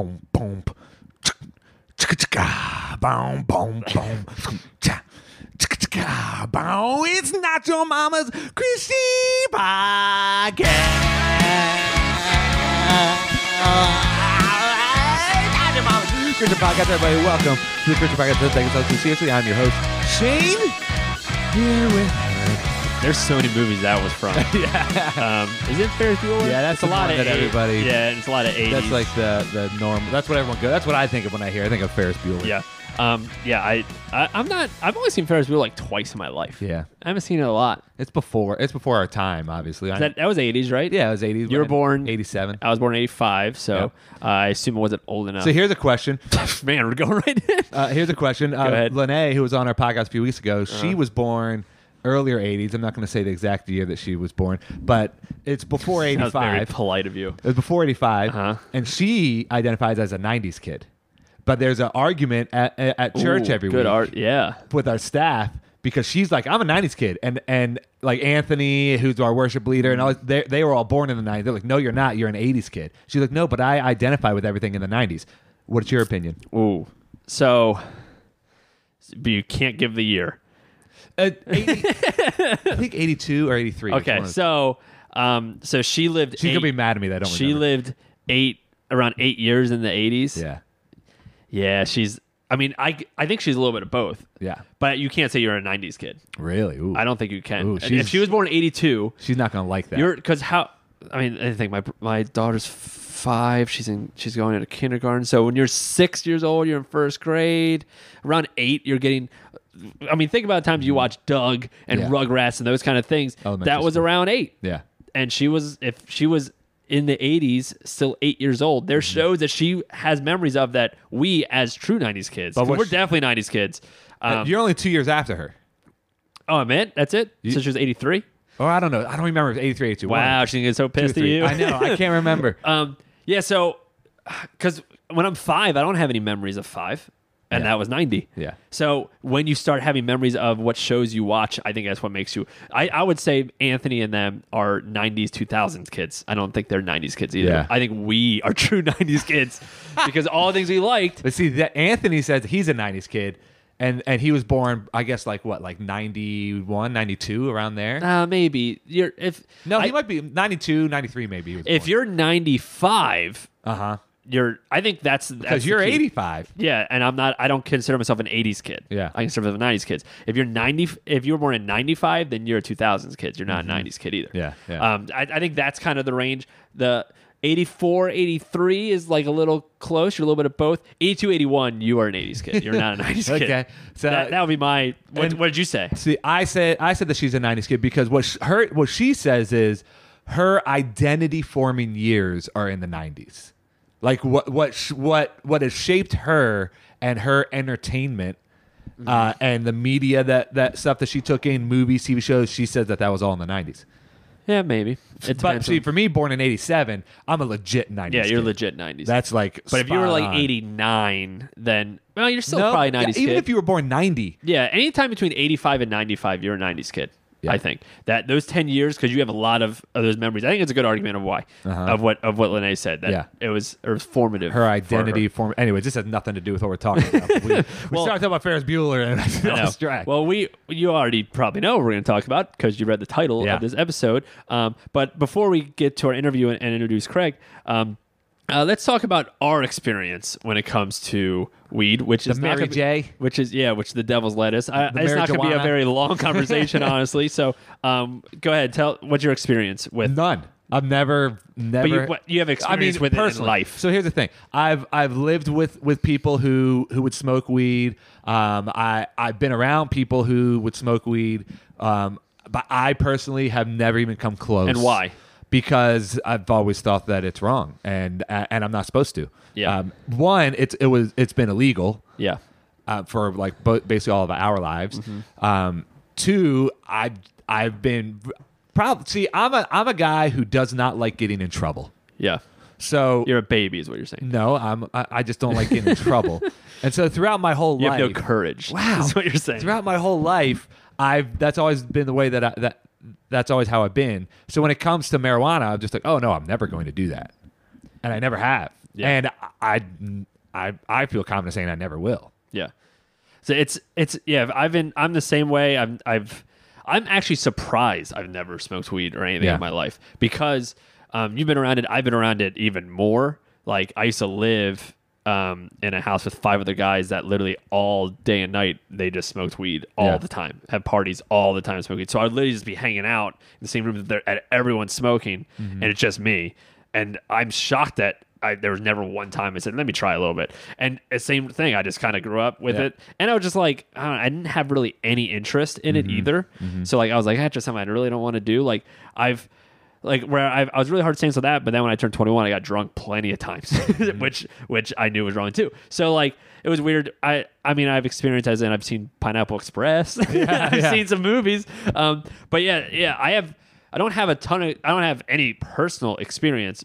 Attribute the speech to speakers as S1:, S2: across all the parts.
S1: boom, boom, chicka chicka, boom, boom, boom, cha. It's not your mama's Christy podcast. Christian Podcast, everybody. Welcome to the Christian Podcast. It so seriously. I'm your host, Shane. Here with
S2: There's so many movies that was from.
S1: yeah.
S2: Um, is it Ferris Bueller?
S1: Yeah, that's
S2: it's a lot of
S1: that
S2: eight-
S1: everybody-
S2: Yeah, it's a lot of 80s.
S1: That's like the the norm. That's what everyone goes. That's what I think of when I hear. I think of Ferris Bueller.
S2: yeah, um, yeah. I, I I'm not. I've only seen Ferris Bueller like twice in my life.
S1: yeah.
S2: I haven't seen it a lot.
S1: It's before. It's before our time, obviously.
S2: That that was 80s, right?
S1: yeah, it was 80s.
S2: You were born
S1: 87.
S2: I was born 85, so
S1: Yep.
S2: uh, I assume it wasn't old enough.
S1: So here's a question.
S2: Man, we're going right in.
S1: Uh, here's a question. Uh,
S2: ahead.
S1: Lene, who was on our podcast a few weeks ago,
S2: Uh-huh.
S1: she was born earlier 80s. I'm not going to say the exact year that she was born, but it's before
S2: That was very
S1: 85.
S2: polite of you.
S1: It was before 85,
S2: Uh-huh.
S1: and she identifies as a 90s kid. But there's an argument at, at at church
S2: Ooh,
S1: every
S2: good
S1: week
S2: art. Yeah.
S1: with our staff because she's like, I'm a 90s kid. And and like Anthony, who's our worship leader, and all, they, they were all born in the 90s. They're like, no, you're not. You're an 80s kid. She's like, no, but I identify with everything in the 90s. What's your opinion?
S2: Ooh. So, but you can't give the year.
S1: Uh, 80, I think 82 or 83.
S2: Okay, so um, so she lived. eight,
S1: gonna be mad at me that I don't
S2: She
S1: remember.
S2: lived eight around eight years in the eighties.
S1: Yeah,
S2: yeah. She's. I mean, I I think she's a little bit of both.
S1: yeah.
S2: But you can't say you're a '90s kid.
S1: Really? Ooh.
S2: I don't think you can.
S1: Ooh,
S2: if she was born in '82,
S1: She's not gonna like that.
S2: you're because how? I mean, I think my my daughter's five. She's in. She's going into kindergarten. So when you're six years old, you're in first grade. Around eight, you're getting. I mean, think about the times you watch Doug and
S1: Yeah.
S2: Rugrats and those kind of things.
S1: Elementary
S2: that was
S1: school.
S2: around eight.
S1: yeah.
S2: and she was if she was in the 80s still eight years old there's
S1: Mm-hmm.
S2: shows that she has memories of that we as true 90s kids
S1: But
S2: we're
S1: she-
S2: definitely 90s kids um,
S1: you're only two years after her.
S2: oh man that's it so she was 83
S1: Oh, I don't know. I don't remember if it's 83, 82.
S2: wow she's gonna get so pissed at you
S1: I know. I can't remember.
S2: um yeah so because when i'm five i don't have any memories of five and
S1: Yeah.
S2: that was 90
S1: Yeah.
S2: so when you start having memories of what shows you watch i think that's what makes you i, I would say anthony and them are 90s 2000s kids i don't think they're 90s kids either
S1: Yeah.
S2: i think we are true 90s kids because all the things we liked
S1: But see, that Anthony says he's a 90s kid. And, and he was born, I guess, like what, like 91, 92, around there?
S2: uh, maybe you're if
S1: no, he
S2: I-
S1: might be 92, 93, maybe.
S2: If you're 95
S1: Uh huh.
S2: you're i think that's
S1: Because you're 85.
S2: Yeah, and I'm not. I don't consider myself an '80s kid.
S1: Yeah.
S2: I consider myself a '90s kid. If you're 90, if you were born in '95, then you're a 2000s kid. You're not a '90s kid either.
S1: Mm-hmm. Yeah, yeah.
S2: Um, I, I think that's kind of the range. The 84, 83 is like a little close. You're a little bit of both. 82, 81, you are an '80s kid. You're not a '90s kid.
S1: Okay, so-
S2: that, that would be my. What, what did you say?
S1: See, I said I said that she's a '90s kid because what sh- her what she says is her identity forming years are in the '90s. Like what what what what has shaped her and her entertainment uh, and the media that that stuff that she took in movies, TV shows. She says that that was all in the '90s.
S2: Yeah, maybe. It
S1: But
S2: depends
S1: see,
S2: on-
S1: for me, born in '87, I'm a legit '90s.
S2: yeah, you're
S1: kid.
S2: legit '90s.
S1: That's like.
S2: but if you were
S1: spot
S2: like
S1: on.
S2: 89, then well, you're still
S1: no,
S2: probably
S1: yeah,
S2: '90s
S1: even
S2: kid.
S1: if you were born '90,
S2: Yeah, anytime between 85 and 95, you're a 90s kid.
S1: Yeah.
S2: I think that those 10 years, because you have a lot of, of those memories. I think it's a good argument of why,
S1: Uh-huh.
S2: of what of what Lene said. That
S1: Yeah.
S2: it was it was formative.
S1: her
S2: for
S1: identity form. Anyways, this has nothing to do with what we're talking about. We, we
S2: Well-
S1: talking about Ferris Bueller, and I lost track.
S2: Well, we you already probably know what we're going to talk about because you read the title
S1: Yeah.
S2: of this episode. Um, but before we get to our interview and, and introduce Craig, um, uh, let's talk about our experience when it comes to weed, which is
S1: Mary
S2: gonna be-
S1: J?
S2: which is yeah, which is the devil's lettuce. I,
S1: The
S2: it's not going to be a very long conversation, honestly. So, um, go ahead, tell what's your experience with.
S1: None. I've never, never.
S2: But you, what, you have experience with it in
S1: personally.
S2: life.
S1: So here's the thing: I've I've lived with with people who who would smoke weed. Um, I I've been around people who would smoke weed. Um, but I personally have never even come close.
S2: And why?
S1: Because I've always thought that it's wrong, and and I'm not supposed to.
S2: Yeah.
S1: Um, one, it's it was it's been illegal.
S2: yeah.
S1: uh, for like bo- basically all of our lives.
S2: Mm-hmm.
S1: Um, two, I've I've been probably see I'm a I'm a guy who does not like getting in trouble.
S2: Yeah.
S1: So
S2: You're a baby, is what you're saying.
S1: no, I'm I, I just don't like getting in trouble. And so throughout my whole
S2: You
S1: life,
S2: have no courage.
S1: Wow.
S2: Is what you're saying.
S1: throughout my whole life, I've that's always been the way that I, that that's always how I've been. So when it comes to marijuana, I'm just like, oh no, I'm never going to do that, and I never have.
S2: Yeah.
S1: And I, I, I feel confident saying I never will.
S2: Yeah. So it's it's yeah. I've been I'm the same way. I'm I've I'm actually surprised I've never smoked weed or anything
S1: Yeah.
S2: in my life because um, you've been around it. I've been around it even more. Like I used to live um, in a house with five other guys that literally all day and night they just smoked weed all
S1: Yeah.
S2: the time, have parties all the time smoking. So I'd literally just be hanging out in the same room that they're, at everyone's smoking,
S1: Mm-hmm.
S2: and it's just me. And I'm shocked that I, there was never one time I said, "Let me try a little bit." And the same thing. I just kind of grew up with
S1: Yeah.
S2: it, and I was just like, I, don't know, I didn't have really any interest in
S1: Mm-hmm.
S2: it either. So like, I was like, that's just something I really don't want to do. Like I've. Like where I've, I was really hard to that, but then when I turned 21, I got drunk plenty of times,
S1: Mm-hmm.
S2: which which I knew was wrong too. So like it was weird. I I mean I've experienced as in I've seen Pineapple Express, I've
S1: yeah.
S2: seen some movies, um, but yeah yeah I have I don't have a ton of I don't have any personal experience,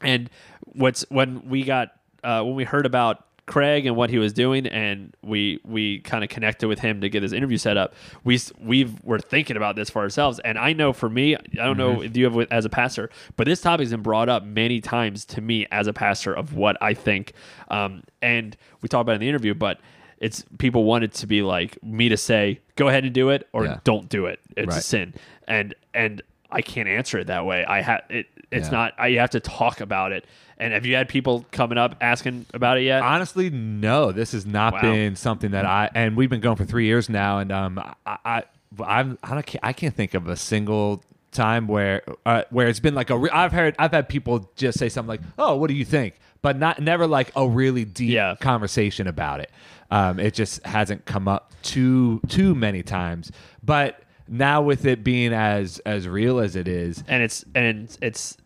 S2: and what's when we got uh, when we heard about Craig and what he was doing, and we we kind of connected with him to get his interview set up. We we were thinking about this for ourselves, and I know for me, I don't know if you have as a pastor, but this topic has been brought up many times to me as a pastor of what I think, um, and we talked about it in the interview, but. It's people wanted to be like me to say, go ahead and do it, or
S1: Yeah.
S2: don't do it. It's a sin, and and I can't answer it that way. I have it. It's
S1: Yeah.
S2: not. I you have to talk about it. And have you had people coming up asking about it yet?
S1: Honestly, no. This has not
S2: Wow.
S1: been something that I and we've been going for three years now, and um, I, I, I'm, I don't, I can't think of a single time where, uh, where it's been like a. Re- I've heard, I've had people just say something like, "Oh, what do you think?" But not, never like a really deep
S2: Yeah.
S1: conversation about it. Um, it just hasn't come up too, too many times. But now with it being as as real as it is,
S2: and it's and it's, it's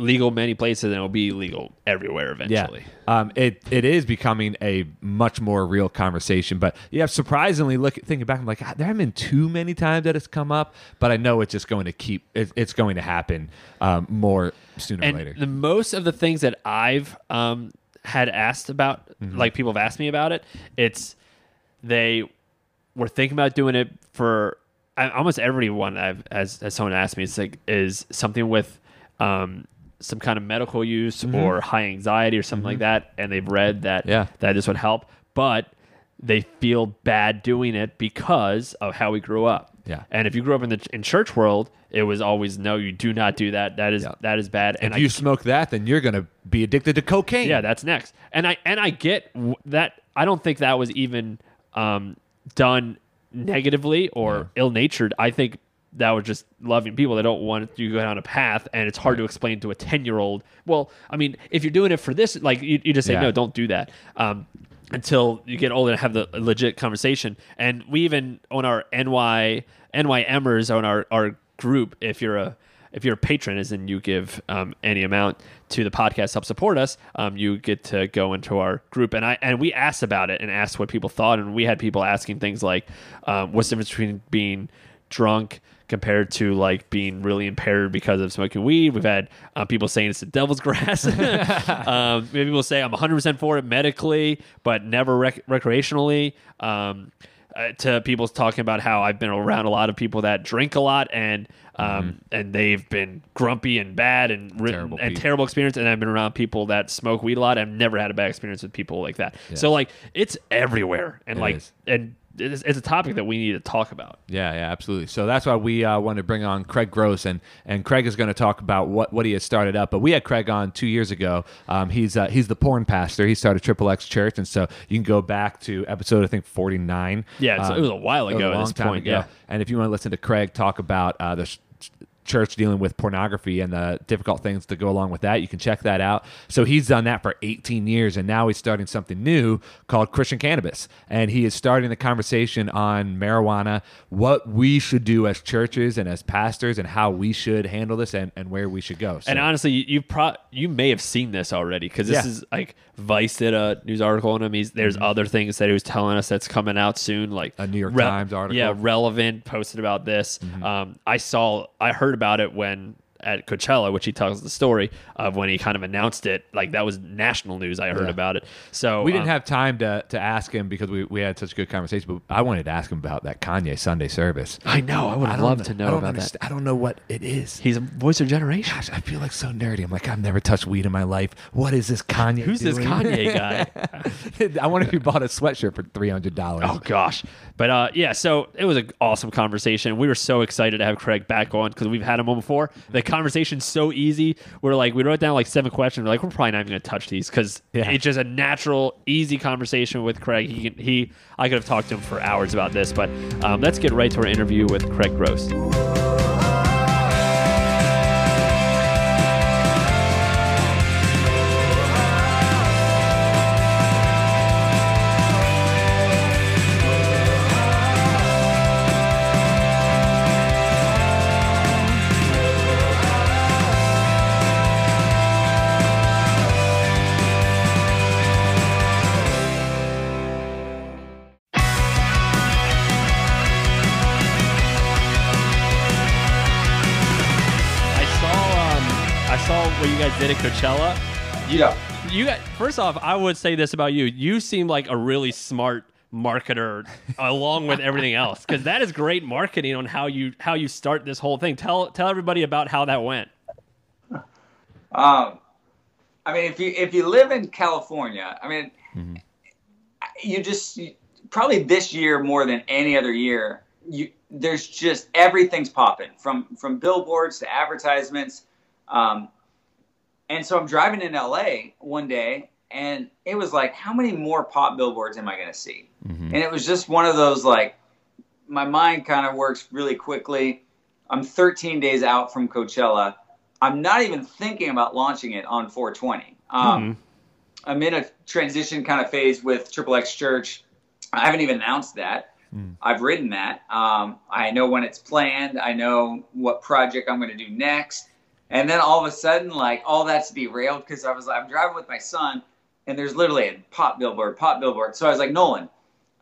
S2: legal many places, and it'll be legal everywhere eventually.
S1: Yeah. Um, it it is becoming a much more real conversation. But yeah, surprisingly, look thinking back, I'm like, there haven't been too many times that it's come up, but I know it's just going to keep. It, it's going to happen um, more sooner or later.
S2: the most of the things that I've um, had asked about,
S1: Mm-hmm.
S2: like people have asked me about it, it's they were thinking about doing it for I, almost everyone I've as as someone asked me, it's like is something with um, some kind of medical use or high anxiety or something like that, and they've read that
S1: Mm-hmm. Yeah.
S2: that this would help, but they feel bad doing it because of how we grew up.
S1: Yeah.
S2: And if you grew up in the in church world, it was always no, you do not do that. That is
S1: Yeah.
S2: that is bad. And
S1: if
S2: I
S1: you smoke that, then you're going to be addicted to cocaine.
S2: yeah, that's next. And I and I get w- that. I don't think that was even um, done negatively or ill natured. I think that was just loving people that don't want you to go down a path, and it's hard to explain to a ten year old. Well, I mean, if you're doing it for this, like you, you just say
S1: Yeah.
S2: no, don't do that. Um, until you get older and have the legit conversation. And we even on our NY NY NYMers on our, our group, if you're a if you're a patron, as in you give um, any amount to the podcast to help support us, um, you get to go into our group. And I and we asked about it and asked what people thought, and we had people asking things like, um, "What's the difference between being drunk compared to like being really impaired because of smoking weed?" We've had uh, people saying it's the devil's grass. um, maybe people say I'm 100 percent for it medically, but never rec- recreationally. Um, uh, to people talking about how I've been around a lot of people that drink a lot and um, and they've been grumpy and bad and ri-
S1: Mm-hmm. Terrible
S2: and
S1: people.
S2: terrible experience. And I've been around people that smoke weed a lot. I've never had a bad experience with people like that. So like it's everywhere and
S1: It
S2: like
S1: is.
S2: and it's, it's a topic that we need to talk about.
S1: Yeah, yeah, absolutely. So that's why we uh, want to bring on Craig Gross, and and Craig is going to talk about what, what he has started up. But we had Craig on two years ago. Um, he's uh, he's the porn pastor. He started Triple X Church, and so you can go back to episode I think forty nine.
S2: Yeah, so it was a while ago at this point, yeah.
S1: And if you want to listen to Craig talk about uh, the church dealing with pornography and the difficult things to go along with that, you can check that out. So he's done that for 18 years, and now he's starting something new called Christian Cannabis. And he is starting the conversation on marijuana, what we should do as churches and as pastors, and how we should handle this and, and where we should go. So,
S2: And honestly, you pro- you may have seen this already because this
S1: Yeah. Mm-hmm.
S2: is like Vice did a news article on him. He's, there's other things that he was telling us that's coming out soon, like
S1: A New York Times article. Mm-hmm.
S2: Yeah, relevant posted about this. Um, I saw, I heard about it when at Coachella, which he tells the story of when he kind of announced it. Like that was national news. I heard
S1: Yeah.
S2: about it. So
S1: We didn't
S2: um,
S1: have time to, to ask him because we, we had such a good conversation, but I wanted to ask him about that Kanye Sunday service.
S2: I know. I would have loved to know about
S1: understand-
S2: that.
S1: I don't know what it is.
S2: He's a voice of generation.
S1: Gosh, I feel like so nerdy. I'm like, I've never touched weed in my life. What is this Kanye?
S2: Who's this? Kanye guy?
S1: I wonder if he bought a sweatshirt for three hundred dollars.
S2: Oh gosh, but uh, yeah. So it was an awesome conversation. We were so excited to have Craig back on because we've had him on before. The conversation's so easy. We're like, we wrote down like seven questions. We're like, we're probably not even gonna touch these because
S1: Yeah.
S2: it's just a natural, easy conversation with Craig. He can, he. I could have talked to him for hours about this, but um, let's get right to our interview with Craig Gross. You guys did at Coachella.
S3: Yeah.
S2: You got first off, I would say this about you. You seem like a really smart marketer along with everything else because that is great marketing on how you how you start this whole thing. Tell tell everybody about how that went.
S3: Um, I mean, if you if you live in California, I mean, you just you, probably this year more than any other year, you there's just everything's popping from from billboards to advertisements. Um, and so I'm driving in LA one day, and it was like, how many more pop billboards am I going to see? And it was just one of those like, my mind kind of works really quickly. I'm 13 days out from Coachella. I'm not even thinking about launching it on 420. Um, I'm in a transition kind of phase with Triple X Church. I haven't even announced that. I've written that. Um, I know when it's planned. I know what project I'm going to do next. And then all of a sudden, like all that's derailed because I was like, I'm driving with my son, and there's literally a pop billboard, pop billboard. So I was like, Nolan,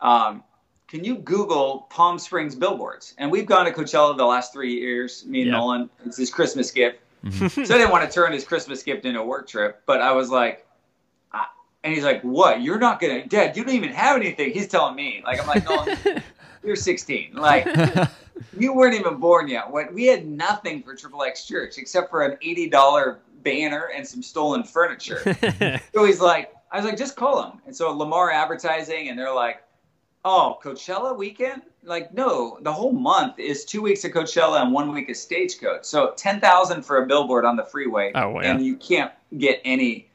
S3: um, can you Google Palm Springs billboards? And we've gone to Coachella the last three years. Me and
S2: Yeah.
S3: Nolan. It's his Christmas gift. so I didn't want to turn his Christmas gift into a work trip, but I was like, and he's like, "What? You're not gonna, Dad? You don't even have anything." He's telling me, like, I'm like, "No, you're 16. Like, you weren't even born yet. What? We had nothing for Triple X Church except for an eighty dollar banner and some stolen furniture." so he's like, I was like, just call him. And so Lamar Advertising, and they're like, oh, Coachella weekend? Like, no, the whole month is two weeks of Coachella and one week of Stagecoach. So ten thousand for a billboard on the freeway,
S2: Oh, wow.
S3: and you can't get any,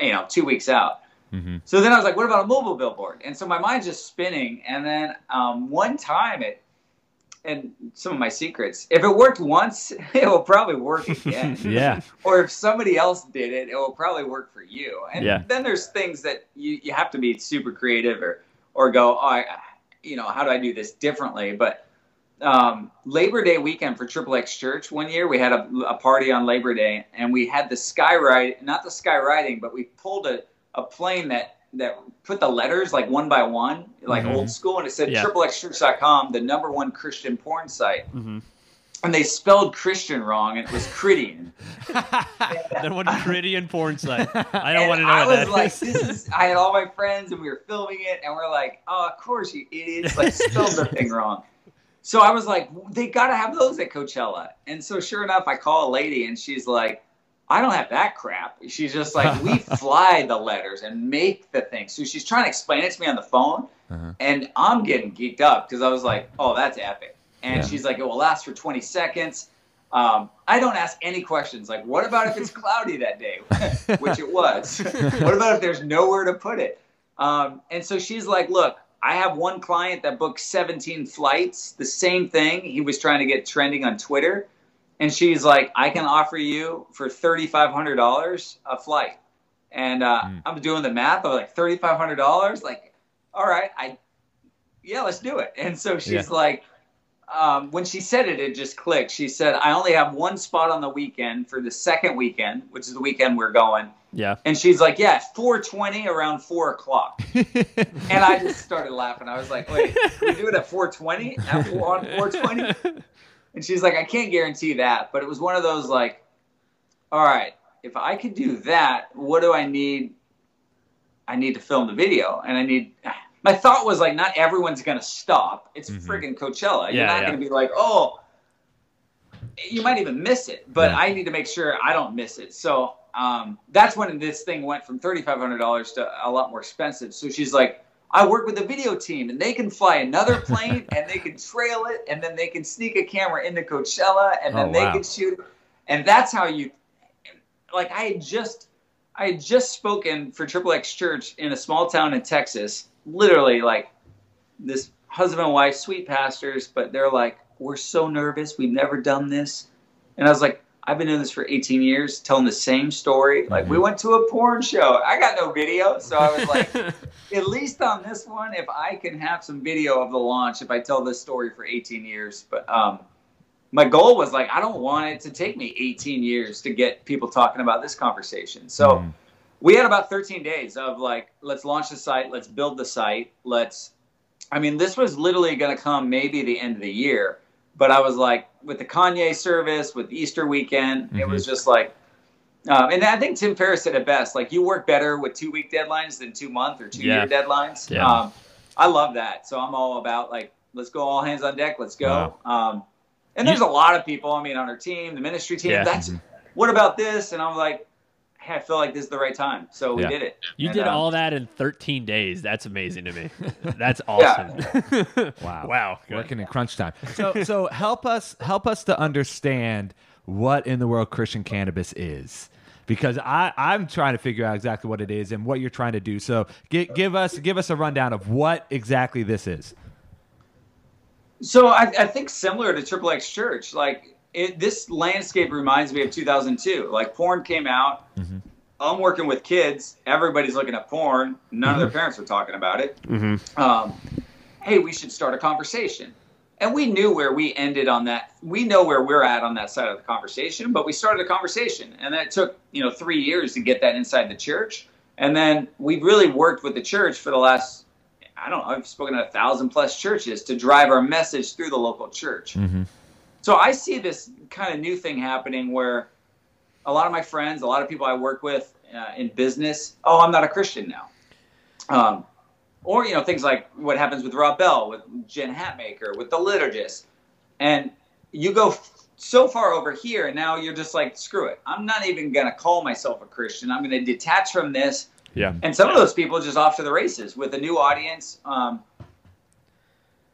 S3: you know, two weeks out.
S1: Mm-hmm.
S3: So then I was like, what about a mobile billboard? And so my mind's just spinning. And then um, one time it, and some of my secrets, if it worked once, it will probably work again
S1: Yeah.
S3: or if somebody else did it, it will probably work for you. And
S2: Yeah.
S3: then there's things that you, you have to be super creative or or go, oh, I, you know, how do I do this differently? But um, Labor Day weekend for Triple X Church one year, we had a, a party on Labor Day, and we had the sky ride, not the sky riding, but we pulled a, a plane that that put the letters like one by one, like
S1: Mhm.
S3: old school, and it said
S2: Yeah.
S3: triplexchurch.com, the number one Christian porn site.
S2: hmm
S3: And they spelled Christian wrong, and it was Christian.
S2: Then what a Caridian porn site. I don't want to know
S3: I
S2: what
S3: was
S2: that
S3: like,
S2: is.
S3: this is. I had all my friends, and we were filming it, and we're like, "Oh, of course, you idiots! Like, spelled the thing wrong." So I was like, "They got to have those at Coachella." And so, sure enough, I call a lady, and she's like, "I don't have that crap." She's just like, "We fly the letters and make the thing." So she's trying to explain it to me on the phone,
S1: Uh-huh.
S3: and I'm getting geeked up because I was like, "Oh, that's epic." And
S1: Yeah.
S3: she's like, "It will last for 20 seconds." Um, I don't ask any questions like, "What about if it's cloudy that day?" Which it was. what about if there's nowhere to put it? Um, and so she's like, "Look, I have one client that booked 17 flights. The same thing. He was trying to get trending on Twitter." And she's like, "I can offer you for $3,500 a flight." And uh,
S1: Mm.
S3: I'm doing the math. I'm like, $3,500? Like, all right, I, yeah, let's do it. And so she's
S1: Yeah.
S3: like, um, when she said it, it just clicked. She said, I only have one spot on the weekend for the second weekend, which is the weekend we're going.
S2: Yeah.
S3: And she's like, yeah, 420 around 4 o'clock. and I just started laughing. I was like, wait, we do it at 420? At 4, on 420? And she's like, I can't guarantee that, but it was one of those like, all right, if I could do that, what do I need? I need to film the video, and I need. My thought was like, not everyone's gonna stop. It's
S1: Mhm.
S3: friggin' Coachella. You're not
S2: yeah.
S3: gonna be like, oh, you might even miss it, but
S1: Yeah.
S3: I need to make sure I don't miss it. So um, that's when this thing went from thirty five hundred dollars to a lot more expensive. So she's like, I work with a video team, and they can fly another plane, and they can trail it, and then they can sneak a camera into Coachella, and then
S1: Oh,
S3: they can shoot, and that's how you. Like I had just, I had just spoken for Triple X Church in a small town in Texas. Literally, like this husband and wife, sweet pastors, but they're like, we're so nervous. We've never done this. And I was like, I've been doing this for 18 years, telling the same story. Like, we went to a porn show. I got no video. So I was like, at least on this one, if I can have some video of the launch, if I tell this story for 18 years. But um, my goal was like, I don't want it to take me 18 years to get people talking about this conversation. So
S1: Mhm.
S3: we had about 13 days of like, let's launch the site, let's build the site, let's. I mean, this was literally going to come maybe the end of the year, but I was like, with the Kanye service, with Easter weekend, it was just like, um, and I think Tim Ferriss said it best. Like, you work better with two week deadlines than two month or two
S2: Yeah.
S3: year deadlines.
S2: Yeah.
S3: Um, I love that. So I'm all about like, let's go all hands on deck. Let's go. Um, and there's a lot of people. I mean, on our team, the ministry team.
S2: Yeah.
S3: That's
S1: Mhm.
S3: what about this? And I'm like, hey, I feel like this is the right time. So we
S1: Yeah.
S3: did it.
S2: You
S3: And,
S2: did
S3: um,
S2: all that in 13 days. That's amazing to me. That's awesome.
S1: Wow.
S2: wow. Good.
S1: working in crunch time. So so help us help us to understand what in the world Christian cannabis is. Because I, I'm trying to figure out exactly what it is and what you're trying to do. So give, give us give us a rundown of what exactly this is.
S3: So I, I think similar to Triple X Church, like it, this landscape reminds me of 2002. Like porn came out. Mm-hmm. I'm working with kids. Everybody's looking at porn. None of their parents were talking about it.
S2: Mhm.
S3: Um, hey, we should start a conversation. And we knew where we ended on that. We know where we're at on that side of the conversation, but we started a conversation, and that took you know three years to get that inside the church. And then we really worked with the church for the last I don't know, I've spoken at a thousand plus churches to drive our message through the local church.
S1: Mm-hmm.
S3: So I see this kind of new thing happening where a lot of my friends, a lot of people I work with uh, in business, oh, I'm not a Christian now. Um, or, you know, things like what happens with Rob Bell, with Jen Hatmaker, with the liturgist. And you go f- so far over here, and now you're just like, screw it. I'm not even going to call myself a Christian. I'm going to detach from this
S2: Yeah.
S3: and some of those people just off to the races with a new audience. Um,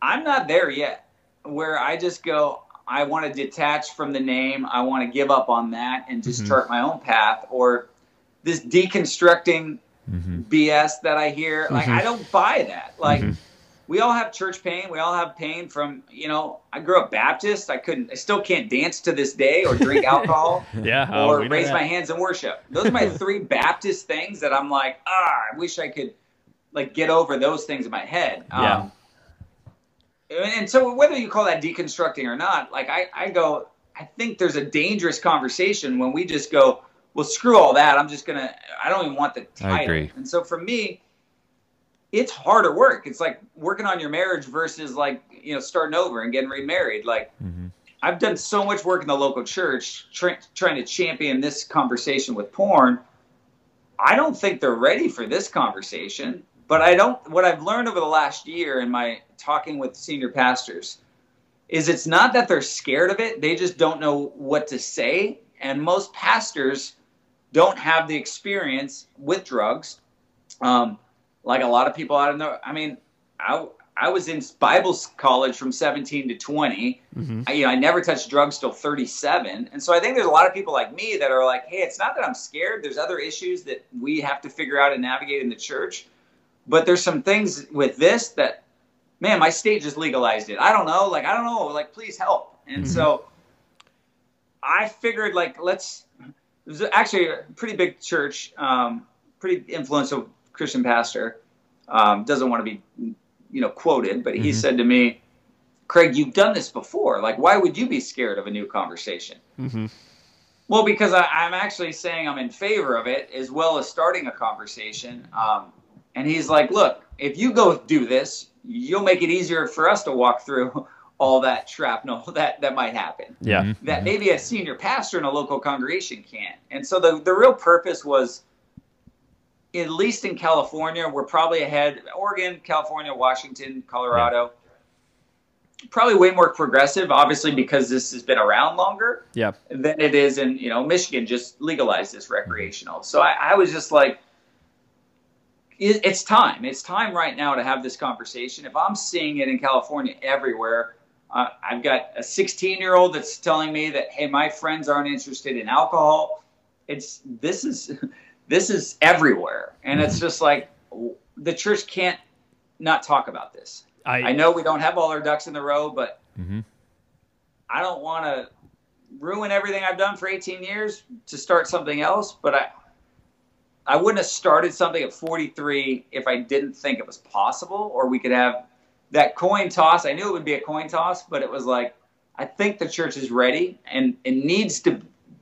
S3: I'm not there yet, where I just go. I want to detach from the name. I want to give up on that and just
S1: Mhm.
S3: chart my own path. Or this deconstructing
S1: Mm-hmm.
S3: BS that I hear. Like
S2: Mhm.
S3: I don't buy that. Like
S2: Mhm.
S3: we all have church pain. We all have pain from you know. I grew up Baptist. I couldn't. I still can't dance to this day or drink alcohol
S2: Yeah. oh,
S3: or
S2: know
S3: raise my hands in worship. Those are my three Baptist things that I'm like, ah, I wish I could like get over those things in my head.
S2: Yeah.
S3: Um, and, and so whether you call that deconstructing or not, like I, I go, I think there's a dangerous conversation when we just go, well, screw all that. I'm just gonna. I don't even want the title.
S1: I agree.
S3: And so for me, it's harder work. It's like working on your marriage versus like you know starting over and getting remarried. Like
S1: Mm-hmm.
S3: I've done so much work in the local church try, trying to champion this conversation with porn. I don't think they're ready for this conversation, but I don't. What I've learned over the last year in my talking with senior pastors is it's not that they're scared of it; they just don't know what to say. And most pastors don't have the experience with drugs, um, like a lot of people out in the. I mean, I I was in Bible college from 17 to 20.
S2: Mhm.
S3: I, you know, I never touched drugs till 37, and so I think there's a lot of people like me that are like, hey, it's not that I'm scared. There's other issues that we have to figure out and navigate in the church, but there's some things with this that, man, my state just legalized it. I don't know, like I don't know, like please help. And so I figured like let's. It was actually a pretty big church, um, pretty influential Christian pastor. Um, doesn't want to be, you know, quoted, but he
S1: Mhm.
S3: said to me, Craig, you've done this before. Like, why would you be scared of a new conversation?
S2: Mm-hmm.
S3: Well, because I, I'm actually saying I'm in favor of it as well as starting a conversation. Um, and he's like, look, if you go do this, you'll make it easier for us to walk through all that shrapnel that that might happen.
S2: Yeah.
S1: Mhm.
S3: That maybe a senior pastor in a local congregation can't. And so the the real purpose was at least in California, we're probably ahead. Oregon, California, Washington, Colorado. Probably way more progressive, obviously, because this has been around longer
S2: Yeah.
S3: than it is in you know Michigan. Just legalized this recreational. So I, I was just like, it, it's time. It's time right now to have this conversation. If I'm seeing it in California everywhere, uh, I've got a 16 year old that's telling me that hey, my friends aren't interested in alcohol. It's this is this is everywhere, and it's just like the church can't not talk about this.
S2: I,
S3: I know we don't have all our ducks in the row, but
S1: Mhm.
S3: I don't want to ruin everything I've done for 18 years to start something else. But I, I wouldn't have started something at 43 if I didn't think it was possible, or we could have that coin toss. I knew it would be a coin toss, but it was like I think the church is ready and it needs to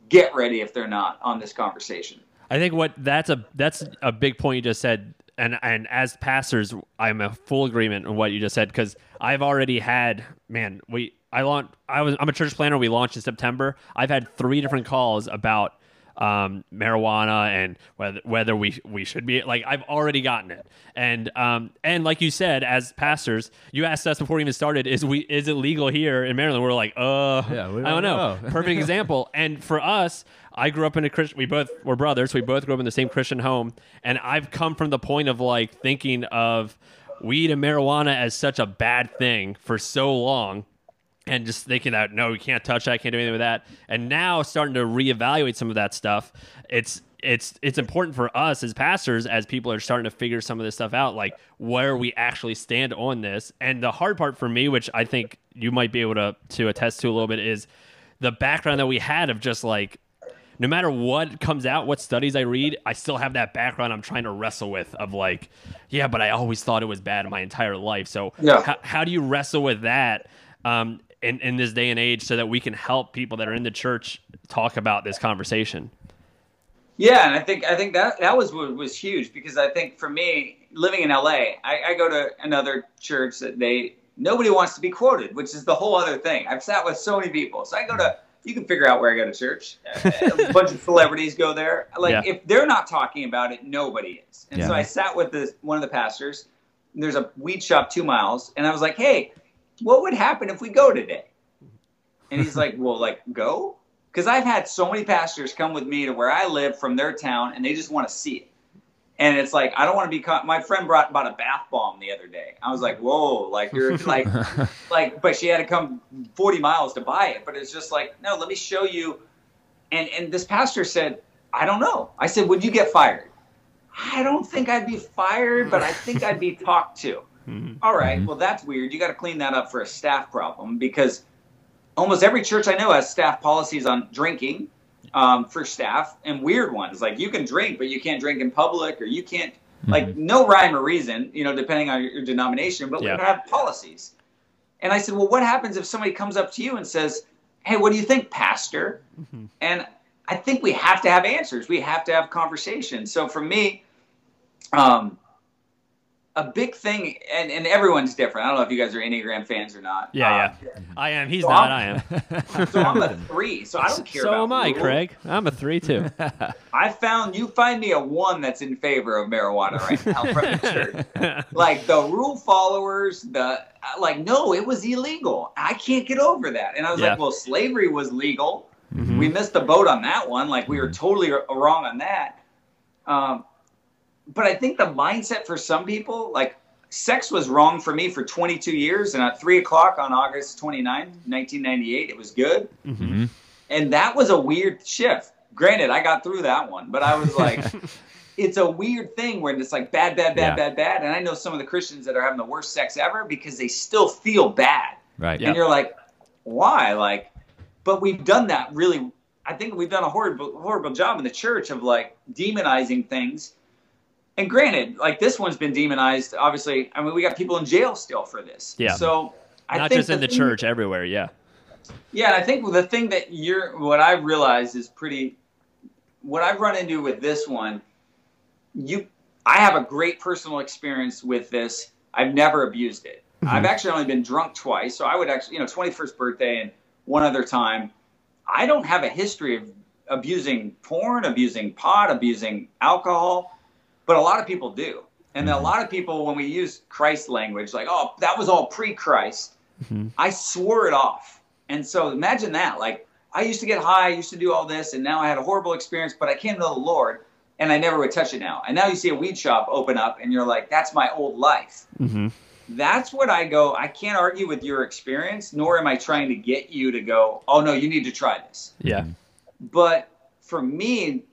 S3: get ready if they're not on this conversation.
S2: I think what that's a that's a big point you just said, and and as pastors, I'm a full agreement on what you just said because I've already had man we I launched I was I'm a church planner. We launched in September. I've had three different calls about um, marijuana and whether whether we we should be like I've already gotten it. And um and like you said as pastors you asked us before we even started is we is it legal here in Maryland? We're like uh
S1: Yeah, we
S2: I don't know.
S1: know.
S2: perfect example. And for us I grew up in a Christian we both were brothers. We both grew up in the same Christian home. And I've come from the point of like thinking of weed and marijuana as such a bad thing for so long and just thinking that no, we can't touch that, can't do anything with that. And now starting to reevaluate some of that stuff. It's it's it's important for us as pastors, as people are starting to figure some of this stuff out, like where we actually stand on this. And the hard part for me, which I think you might be able to to attest to a little bit, is the background that we had of just like no matter what comes out, what studies I read, I still have that background I'm trying to wrestle with of like, yeah, but I always thought it was bad my entire life. So
S3: Yeah.
S2: how, how do you wrestle with that um, in, in this day and age so that we can help people that are in the church talk about this conversation?
S3: Yeah, and I think I think that that was what was huge because I think for me, living in LA, I, I go to another church that they nobody wants to be quoted, which is the whole other thing. I've sat with so many people, so I go to you can figure out where I go to church. a bunch of celebrities go there. Like
S2: Yeah.
S3: if they're not talking about it, nobody is. And so I sat with this one of the pastors. and There's a weed shop two miles, and I was like, "Hey, what would happen if we go today?" And he's like, "Well, like go." Because I've had so many pastors come with me to where I live from their town, and they just want to see it. And it's like I don't want to be caught. My friend brought bought a bath bomb the other day. I was like, "Whoa!" Like you're like, like, but she had to come 40 miles to buy it. But it's just like, no, let me show you. And and this pastor said, I don't know. I said, would you get fired? I don't think I'd be fired, but I think I'd be talked to. All right, well that's weird. You got to clean that up for a staff problem because almost every church I know has staff policies on drinking um, for staff and weird ones. Like you can drink but you can't drink in public or you can't like no rhyme or reason you know depending on your, your denomination but
S2: Yeah.
S3: we have policies. And i said well what happens if somebody comes up to you and says hey what do you think pastor and i think we have to have answers. We have to have conversations. So for me um, a big thing and, and everyone's different i don't know if you guys are enneagram fans or not
S2: Yeah,
S3: Um,
S2: yeah. I am. He's
S3: So
S2: not.
S3: I'm-
S2: I am.
S3: so i'm a three so i don't care
S2: so
S3: about
S2: am I,
S3: rules.
S2: Craig. I'm a three too.
S3: I found you find me a one that's in favor of marijuana right now from the church. Like the rule followers, the like, no, it was illegal. I can't get over that. And I was
S2: Yeah.
S3: like, well, slavery was legal.
S2: Mhm.
S3: We missed the boat on that one. Like we were totally r- wrong on that. Um, but I think the mindset for some people, like sex was wrong for me for 22 years. And at three o'clock on August 29, 1998, it was good
S2: Mhm.
S3: and that was a weird shift. Granted, I got through that one, but I was like, it's a weird thing where it's like bad, bad, bad,
S1: Yeah.
S3: bad, bad. And I know some of the Christians that are having the worst sex ever because they still feel bad.
S1: Right.
S3: And you're like, why? Like, but we've done that really. I think we've done a horrible, horrible job in the church of like demonizing things. And granted, like this one's been demonized. Obviously, I mean, we got people in jail still for this.
S2: Yeah.
S3: So I
S2: Not
S3: think
S2: just in the church, everywhere. Yeah.
S3: yeah, and I think the thing that you're, what I've realized is pretty, what I've run into with this one, you, I have a great personal experience with this. I've never abused it. Mm-hmm. I've actually only been drunk twice. So I would actually, you know, 21st birthday and one other time. I don't have a history of abusing porn, abusing pot, abusing alcohol, but a lot of people do. And a mm-hmm. lot of people, when we use Christ language, like, oh, that was all pre Christ, mm-hmm. I swore it off. And so imagine that. Like, I used to get high, I used to do all this, and now I had a horrible experience, but I came to the Lord and I never would touch it now. And now you see a weed shop open up and you're like, that's my old life. Mm-hmm. That's what I go, I can't argue with your experience, nor am I trying to get you to go, oh, no, you need to try this.
S2: Yeah.
S3: But for me,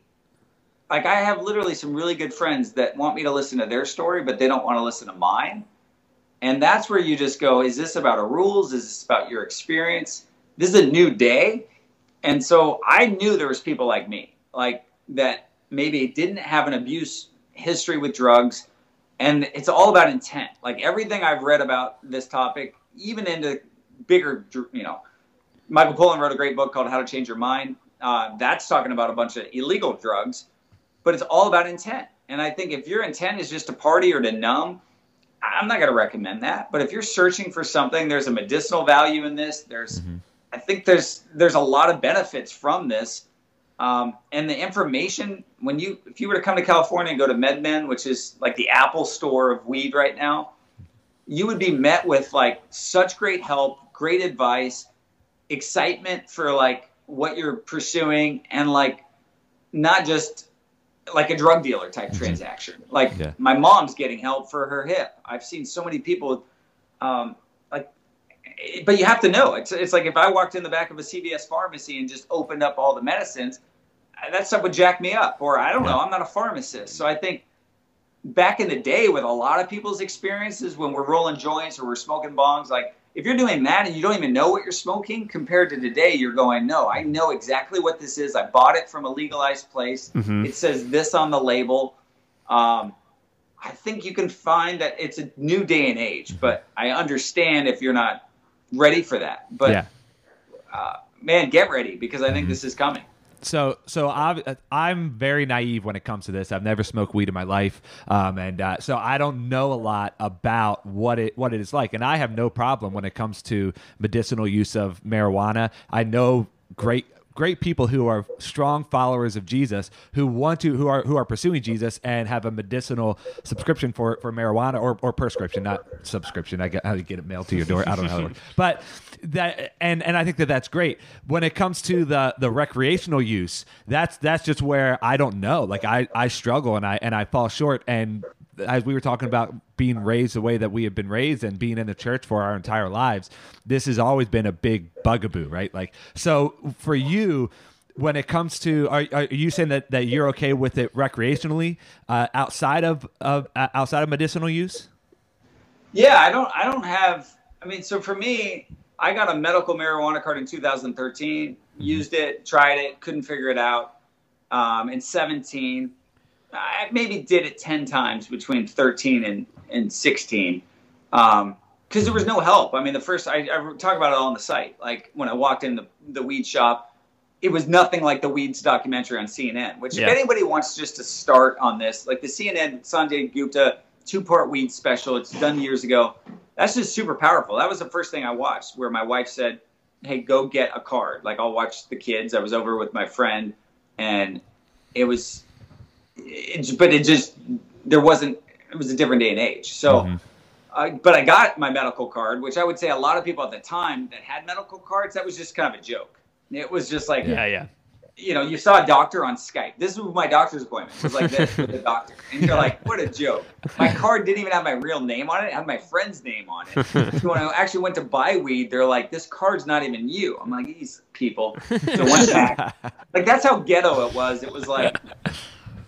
S3: like I have literally some really good friends that want me to listen to their story, but they don't want to listen to mine. And that's where you just go, is this about a rules? Is this about your experience? This is a new day. And so I knew there was people like me, like that maybe didn't have an abuse history with drugs. And it's all about intent. Like everything I've read about this topic, even into bigger, you know, Michael Pollan wrote a great book called How to Change Your Mind. Uh, that's talking about a bunch of illegal drugs, but it's all about intent. And I think if your intent is just to party or to numb, I'm not going to recommend that. But if you're searching for something, there's a medicinal value in this. There's, I think there's there's a lot of benefits from this. Um, and the information when you if you were to come to California and go to MedMen, which is like the Apple store of weed right now, you would be met with like such great help, great advice, excitement for like what you're pursuing, and like not just like a drug dealer type transaction. Like
S1: Yeah.
S3: my mom's getting help for her hip. I've seen so many people, um, like, but you have to know. It's it's like if I walked in the back of a CVS pharmacy and just opened up all the medicines, uh, that stuff would jack me up. Or I don't know. I'm not a pharmacist, so I think back in the day with a lot of people's experiences when we're rolling joints or we're smoking bongs, like if you're doing that and you don't even know what you're smoking compared to today, you're going, no, I know exactly what this is. I bought it from a legalized place. Mm-hmm. It says this on the label. Um, I think you can find that it's a new day and age, mm-hmm. but I understand if you're not ready for that. But
S1: yeah.
S3: Uh, man, get ready because I think mm-hmm. this is coming.
S1: So, so I, I'm very naive when it comes to this. I've never smoked weed in my life, um, and uh, so I don't know a lot about what it what it is like. And I have no problem when it comes to medicinal use of marijuana. I know great great people who are strong followers of Jesus who want to who are who are pursuing Jesus and have a medicinal subscription for for marijuana or, or prescription not subscription I get how you get it mailed to your door I don't know how that works but that and and I think that that's great when it comes to the the recreational use that's that's just where I don't know like I I struggle and I and I fall short and as we were talking about being raised the way that we have been raised and being in the church for our entire lives, this has always been a big bugaboo, right? Like, so for you, when it comes to, are, are you saying that, that you're okay with it recreationally uh, outside of, of uh, outside of medicinal use?
S3: Yeah, I don't. I don't have. I mean, so for me, I got a medical marijuana card in 2013. Used it, tried it, couldn't figure it out. Um, in 17, I maybe did it 10 times between 13 and and 16, because there was no help. I mean, the first I, I talk about it all on the site. Like when I walked in the the weed shop, it was nothing like the weeds documentary on CNN. Which,
S2: Yeah.
S3: if anybody wants just to start on this, like the CNN Sanjay Gupta two part weed special, it's done years ago. That's just super powerful. That was the first thing I watched, where my wife said, "Hey, go get a card." Like I'll watch the kids. I was over with my friend, and it was, it, but it just there wasn't. It was a different day and age. So. Uh, but I got my medical card, which I would say a lot of people at the time that had medical cards, that was just kind of a joke. It was just like,
S2: Yeah, yeah.
S3: You know, you saw a doctor on Skype. This was my doctor's appointment. It was like this with the doctor. And you're like, what a joke. My card didn't even have my real name on it. It had my friend's name on it. So when I actually went to buy weed, they're like, this card's not even you. I'm like, these people. So went back. Like, that's how ghetto it was. It was like,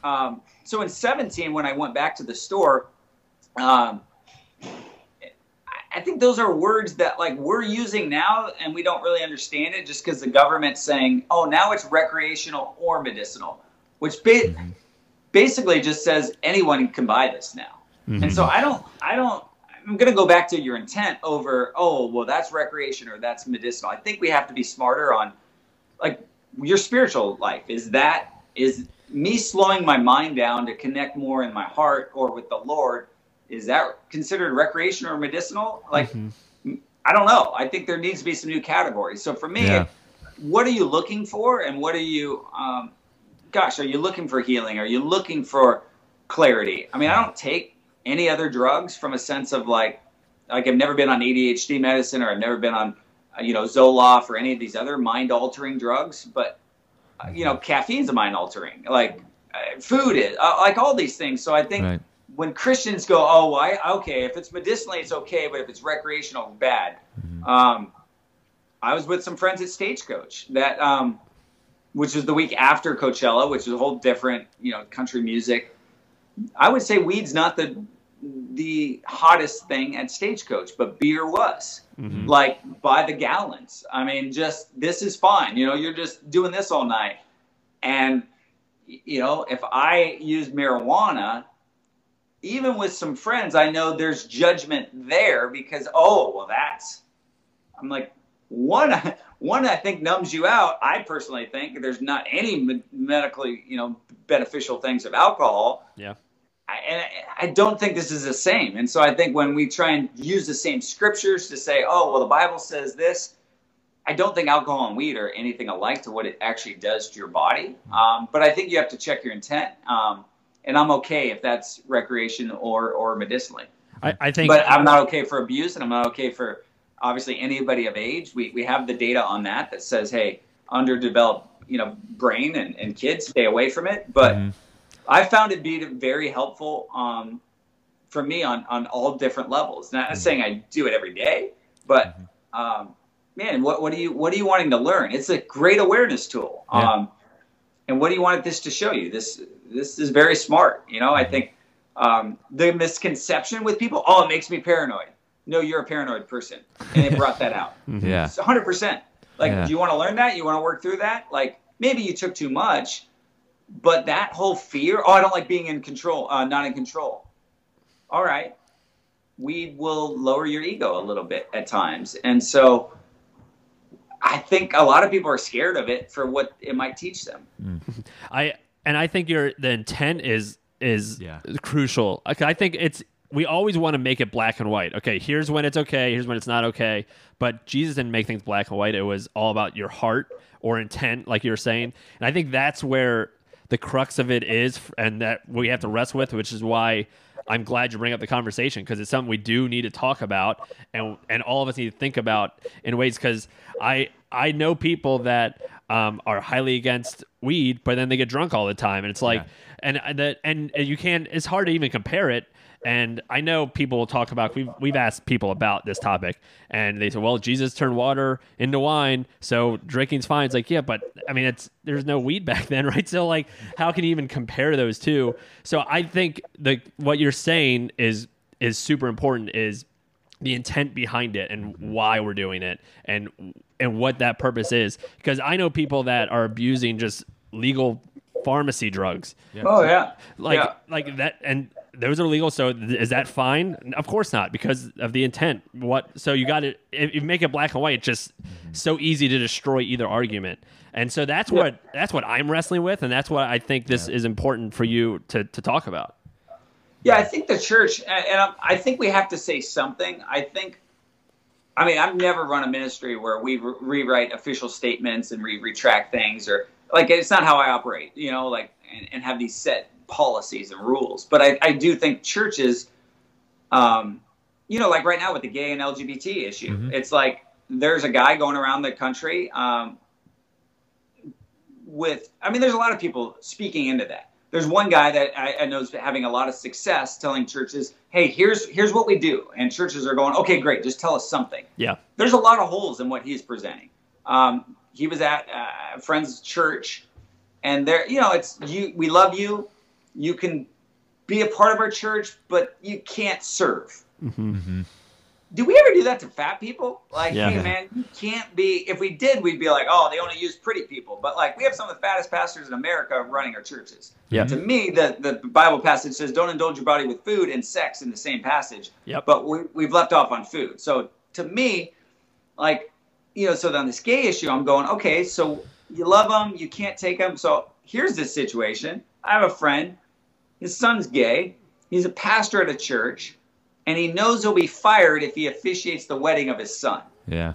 S3: um, so in 17, when I went back to the store, um, I think those are words that like we're using now and we don't really understand it just because the government's saying, oh, now it's recreational or medicinal, which ba- mm-hmm. basically just says anyone can buy this now. And so mm-hmm. I don't, I don't, I'm going to go back to your intent over, oh, well, that's recreation or that's medicinal. I think we have to be smarter on like your spiritual life. Is that, is me slowing my mind down to connect more in my heart or with the Lord? Is that considered recreational or medicinal? Like, I don't know. I think there needs to be some new categories. So for me,
S1: Yeah.
S3: what are you looking for, and what are you? Um, gosh, are you looking for healing? Are you looking for clarity? I mean, I don't take any other drugs from a sense of like, like I've never been on ADHD medicine or I've never been on, uh, you know, Zoloft or any of these other mind altering drugs. But, you know, caffeine's a mind altering. Like, uh, food is uh, like all these things. So I think
S1: Right.
S3: When Christians go, oh, why? Okay, if it's medicinally, it's okay, but if it's recreational, bad. Um, I was with some friends at Stagecoach that, um, which was the week after Coachella, which is a whole different, you know, country music. I would say weed's not the the hottest thing at Stagecoach, but beer was like by the gallons. I mean, just this is fine. You know, you're just doing this all night, and you know, if I use marijuana, even with some friends, I know there's judgment there because oh, well, that's. I'm like one. One I think numbs you out. I personally think there's not any medically, you know, beneficial things of alcohol.
S2: Yeah.
S3: I, and I- I don't think this is the same. And so I think when we try and use the same scriptures to say, oh, well, the Bible says this, I don't think alcohol and weed are anything alike to what it actually does to your body. Um, but I think you have to check your intent. Um, and I'm okay if that's recreation or, or medicinally.
S2: I, I think.
S3: But I'm not okay for abuse, and I'm not okay for obviously anybody of age. We, we have the data on that that says, hey, underdeveloped, you know, brain and, and kids stay away from it. But
S1: Mhm.
S3: I found it be very helpful um, for me on, on all different levels. Not saying I do it every day, but um, man, what, what are you what are you wanting to learn? It's a great awareness tool.
S1: Yeah.
S3: Um, and what do you want this to show you? This this is very smart. You know, I think um, the misconception with people, oh, it makes me paranoid. No, you're a paranoid person, and it brought that out.
S1: Yeah.
S3: It's 100%. Like,
S1: Yeah.
S3: do you want to learn that? You want to work through that? Like, maybe you took too much, but that whole fear, oh, I don't like being in control, uh, not in control. All right. We will lower your ego a little bit at times. And so I think a lot of people are scared of it for what it might teach them. Mm.
S2: I and I think your the intent is is
S1: Yeah.
S2: crucial. Like, I think it's we always want to make it black and white. Okay, here's when it's okay, here's when it's not okay. But Jesus didn't make things black and white. It was all about your heart or intent, like you were saying. And I think that's where the crux of it is, and that we have to wrestle with, which is why I'm glad you bring up the conversation because it's something we do need to talk about, and and all of us need to think about in ways. Because I I know people that um, are highly against weed, but then they get drunk all the time, and it's like,
S1: Yeah.
S2: and and that and you can't. It's hard to even compare it. And I know people will talk about we've we've asked people about this topic, and they say, "Well, Jesus turned water into wine, so drinking's fine." It's like, yeah, but I mean, it's there's no weed back then, right? So like, how can you even compare those two? So I think the what you're saying is is super important. Is the intent behind it and why we're doing it and and what that purpose is because i know people that are abusing just legal pharmacy drugs
S3: Oh, yeah.
S2: like
S3: Yeah.
S2: like that and those are legal so th- is that fine? Of course not because of the intent. What so you got to if you make it black and white it's just so easy to destroy either argument. And so that's what that's what i'm wrestling with and that's what i think this is important for you to to talk about.
S3: Yeah, I think the church, and I think we have to say something. I think, I mean, I've never run a ministry where we re- rewrite official statements and we retract things, or like it's not how I operate, you know, like and, and have these set policies and rules. But I, I do think churches, um, you know, like right now with the gay and LGBT issue, it's like there's a guy going around the country um, with, I mean, there's a lot of people speaking into that there's one guy that I, I know is having a lot of success telling churches, "Hey, here's here's what we do," and churches are going, "Okay, great, just tell us something."
S2: yeah
S3: There's a lot of holes in what he's presenting. Um, he was at uh, a friend's church, and there, you know, it's you. We love you. You can be a part of our church, but you can't serve. Mm-hmm. Mm-hmm. Do we ever do that to fat people? Like,
S2: Yeah.
S3: hey man, you can't be. If we did, we'd be like, oh, they only use pretty people. But like, we have some of the fattest pastors in America running our churches.
S2: Yeah.
S3: To me, the the Bible passage says, don't indulge your body with food and sex in the same passage.
S2: Yep.
S3: But we we've left off on food. So to me, like, you know, so on this gay issue, I'm going, okay, so you love them, you can't take them. So here's this situation. I have a friend. His son's gay. He's a pastor at a church, and he knows he'll be fired if he officiates the wedding of his son.
S1: Yeah.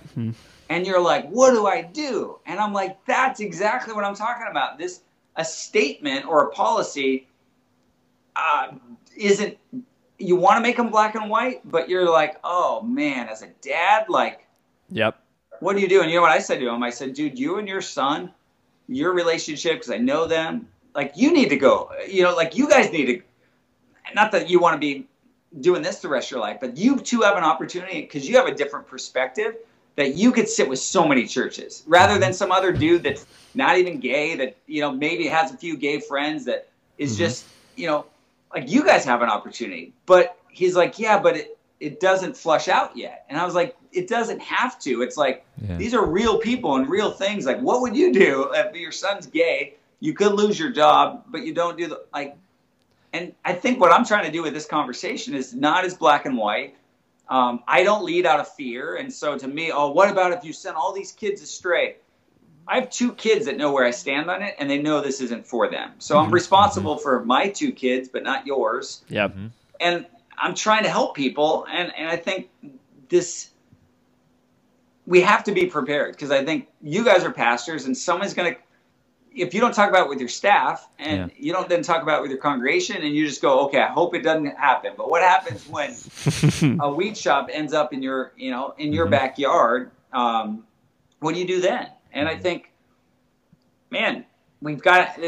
S3: And you're like, what do I do? And I'm like, that's exactly what I'm talking about. This a statement or a policy uh, isn't. You want to make them black and white, but you're like, oh man, as a dad, like
S2: Yep.
S3: what do you do? And you know what I said to him? I said, dude, you and your son, your relationship, because I know them, like you need to go. You know, like you guys need to. Not that you want to be doing this the rest of your life, but you two have an opportunity because you have a different perspective that you could sit with so many churches rather than some other dude that's not even gay that you know maybe has a few gay friends that is mm-hmm. just you know like you guys have an opportunity but he's like yeah but it it doesn't flush out yet and i was like it doesn't have to it's like
S1: Yeah.
S3: these are real people and real things like what would you do if your son's gay you could lose your job but you don't do the like and i think what i'm trying to do with this conversation is not as black and white um, I don't lead out of fear. And so to me, oh, what about if you send all these kids astray? I have two kids that know where I stand on it and they know this isn't for them. So I'm responsible for my two kids, but not yours.
S2: Yep.
S3: And I'm trying to help people. And, and I think this, we have to be prepared because I think you guys are pastors and someone's going to, if you don't talk about it with your staff and
S1: Yeah.
S3: you don't then talk about it with your congregation and you just go, okay, I hope it doesn't happen. But what happens when a weed shop ends up in your, you know, in your
S1: Mhm.
S3: backyard? Um, what do you do then? And I think, man, we've got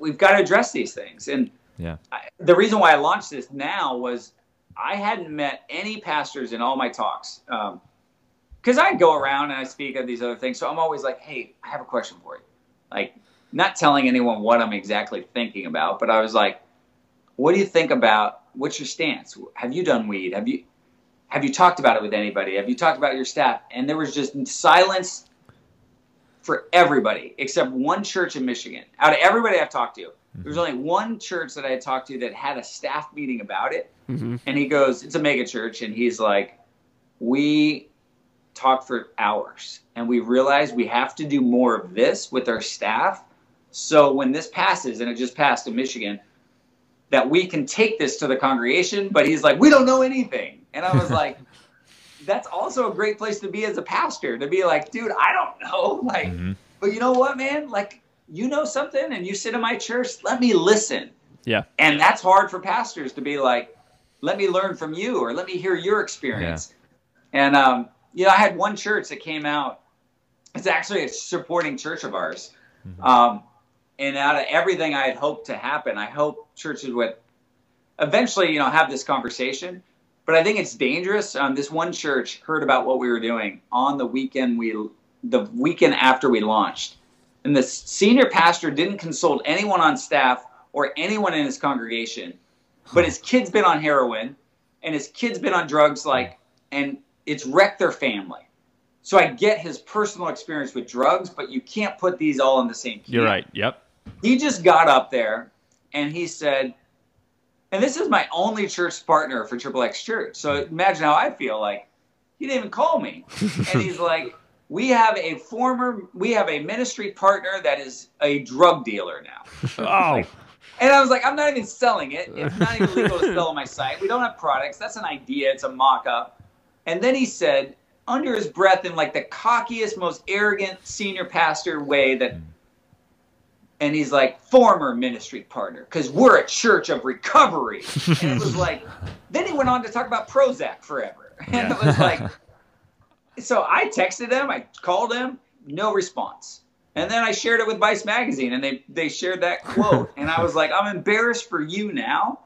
S3: we've got to address these things. And
S1: Yeah.
S3: I, the reason why I launched this now was I hadn't met any pastors in all my talks. Because I go around and I speak of these other things. So I'm always like, hey, I have a question for you. Like, not telling anyone what I'm exactly thinking about, but I was like, what do you think about what's your stance? Have you done weed? Have you have you talked about it with anybody? Have you talked about your staff? And there was just silence for everybody except one church in Michigan. Out of everybody I've talked to, there was only one church that I talked to that had a staff meeting about it.
S2: Mm-hmm.
S3: And he goes, It's a mega church. And he's like, We talked for hours and we realized we have to do more of this with our staff. So when this passes, and it just passed in Michigan, that we can take this to the congregation. But he's like, We don't know anything. And I was like, That's also a great place to be as a pastor to be like, dude, I don't know. Like,
S1: Mhm.
S3: but you know what, man? Like, you know something and you sit in my church, let me listen.
S2: Yeah.
S3: And that's hard for pastors to be like, let me learn from you or let me hear your experience. And, um, you know, I had one church that came out. It's actually a supporting church of ours. Um, and out of everything I had hoped to happen, I hope churches would eventually, you know, have this conversation. But I think it's dangerous. Um, this one church heard about what we were doing on the weekend we, the weekend after we launched, and the senior pastor didn't consult anyone on staff or anyone in his congregation, but his kid's been on heroin, and his kid's been on drugs, like, and it's wrecked their family. So I get his personal experience with drugs, but you can't put these all in the same.
S2: You're right. Yep.
S3: He just got up there and he said, and this is my only church partner for Triple X Church. So imagine how I feel like he didn't even call me. and he's like, we have a former, we have a ministry partner that is a drug dealer now.
S2: Oh.
S3: And I was like, I'm not even selling it. It's not even legal to sell on my site. We don't have products. That's an idea. It's a mock up. And then he said, under his breath, in like the cockiest, most arrogant senior pastor way, that, and he's like, former ministry partner, because we're a church of recovery. And it was like, then he went on to talk about Prozac forever. And it was like, so I texted him, I called him, no response. And then I shared it with Vice Magazine, and they they shared that quote, and I was like, I'm embarrassed for you now,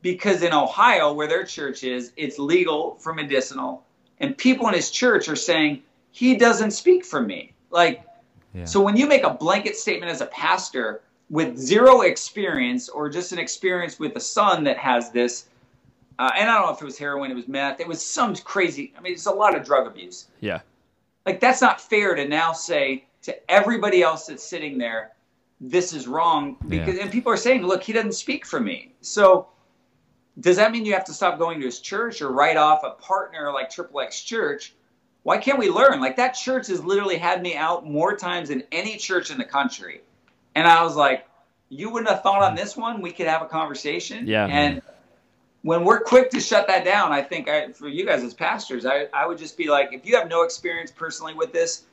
S3: because in Ohio, where their church is, it's legal for medicinal, and people in his church are saying he doesn't speak for me. Like,
S1: Yeah.
S3: so when you make a blanket statement as a pastor with zero experience, or just an experience with a son that has this, uh, and I don't know if it was heroin, it was meth, it was some crazy. I mean, it's a lot of drug abuse
S2: Yeah.
S3: like that's not fair to now say to everybody else that's sitting there this is wrong because and people are saying look he doesn't speak for me so does that mean you have to stop going to his church or write off a partner like triple x church why can't we learn like that church has literally had me out more times than any church in the country and i was like you wouldn't have thought on this one we could have a conversation
S2: Yeah.
S3: and when we're quick to shut that down, I think I, for you guys as pastors, I, I would just be like, if you have no experience personally with this,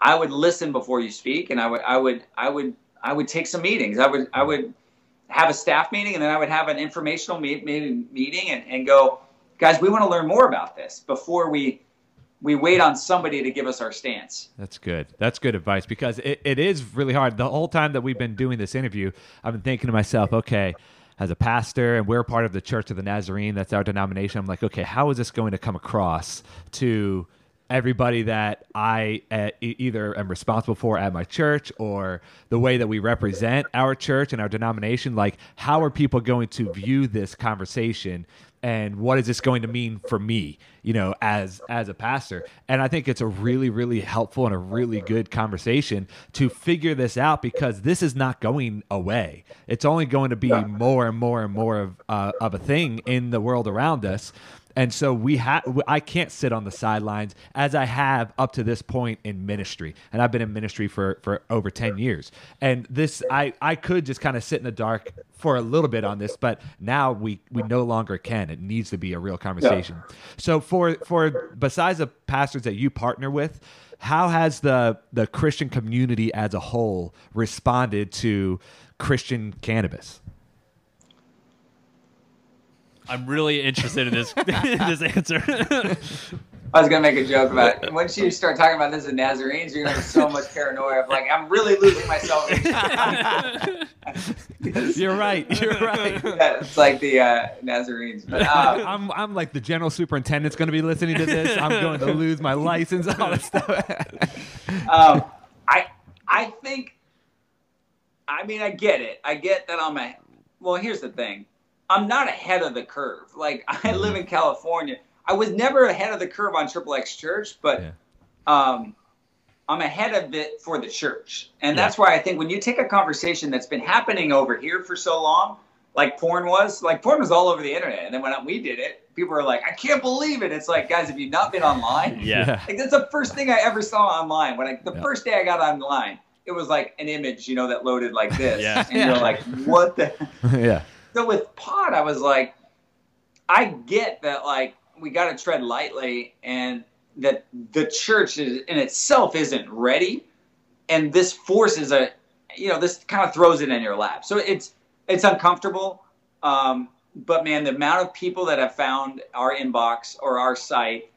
S3: I would listen before you speak, and I would I would I would I would take some meetings. I would I would have a staff meeting, and then I would have an informational meet, meeting and, and go, guys, we want to learn more about this before we we wait on somebody to give us our stance.
S1: That's good. That's good advice because it, it is really hard. The whole time that we've been doing this interview, I've been thinking to myself, okay, as a pastor and we're part of the Church of the Nazarene, that's our denomination. I'm like, okay, how is this going to come across to everybody that I uh, either am responsible for at my church or the way that we represent our church and our denomination. Like, how are people going to view this conversation? And what is this going to mean for me, you know, as as a pastor? And I think it's a really, really helpful and a really good conversation to figure this out because this is not going away. It's only going to be more and more and more of uh, of a thing in the world around us. And so we have I can't sit on the sidelines as I have up to this point in ministry. And I've been in ministry for for over 10 years. And this I I could just kind of sit in the dark for a little bit on this, but now we we no longer can. It needs to be a real conversation. Yeah. So for for besides the pastors that you partner with, how has the the Christian community as a whole responded to Christian cannabis?
S2: I'm really interested in this this answer.
S3: I was gonna make a joke about it. once you start talking about this in Nazarenes, you're gonna have so much paranoia of like I'm really losing myself.
S1: you're right. You're right.
S3: Yeah, it's like the uh, Nazarenes. But, uh,
S1: I'm I'm like the general superintendent's gonna be listening to this. I'm going to lose my license. All this stuff.
S3: um, I I think. I mean, I get it. I get that I'm a. Well, here's the thing. I'm not ahead of the curve. Like I live mm-hmm. in California. I was never ahead of the curve on Triple X Church, but yeah. um, I'm ahead of it for the church. And that's yeah. why I think when you take a conversation that's been happening over here for so long, like porn was, like porn was all over the internet. And then when we did it, people were like, I can't believe it. It's like, guys, have you not been online?
S2: Yeah.
S3: Like that's the first thing I ever saw online. When I, the yeah. first day I got online, it was like an image, you know, that loaded like this.
S2: yeah.
S3: And you're like, what the?
S1: yeah.
S3: So with pot, I was like, I get that like we got to tread lightly, and that the church is, in itself isn't ready, and this forces a, you know, this kind of throws it in your lap. So it's it's uncomfortable. Um, but man, the amount of people that have found our inbox or our site,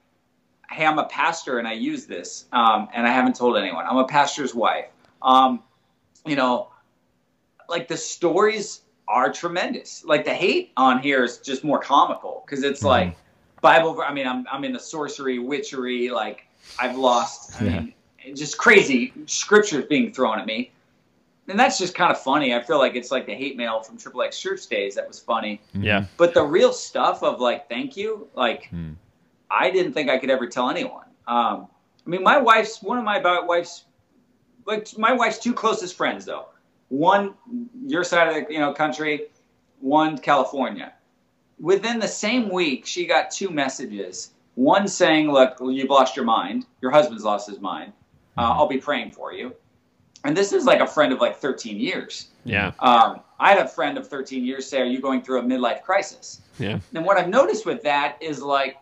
S3: hey, I'm a pastor and I use this, um, and I haven't told anyone. I'm a pastor's wife. Um, you know, like the stories are tremendous. Like the hate on here is just more comical because it's mm-hmm. like Bible. I mean, I'm I'm in the sorcery, witchery. Like I've lost. I yeah. mean, just crazy scriptures being thrown at me, and that's just kind of funny. I feel like it's like the hate mail from Triple X Church days. That was funny.
S2: Yeah.
S3: But the real stuff of like, thank you. Like, mm. I didn't think I could ever tell anyone. Um, I mean, my wife's one of my about wife's like my wife's two closest friends though one your side of the you know country, one California. Within the same week, she got two messages. One saying, "Look, you've lost your mind. Your husband's lost his mind. Uh, mm-hmm. I'll be praying for you." And this is like a friend of like 13 years.
S2: Yeah.
S3: Um, I had a friend of 13 years say, "Are you going through a midlife crisis?"
S2: Yeah.
S3: And what I've noticed with that is like,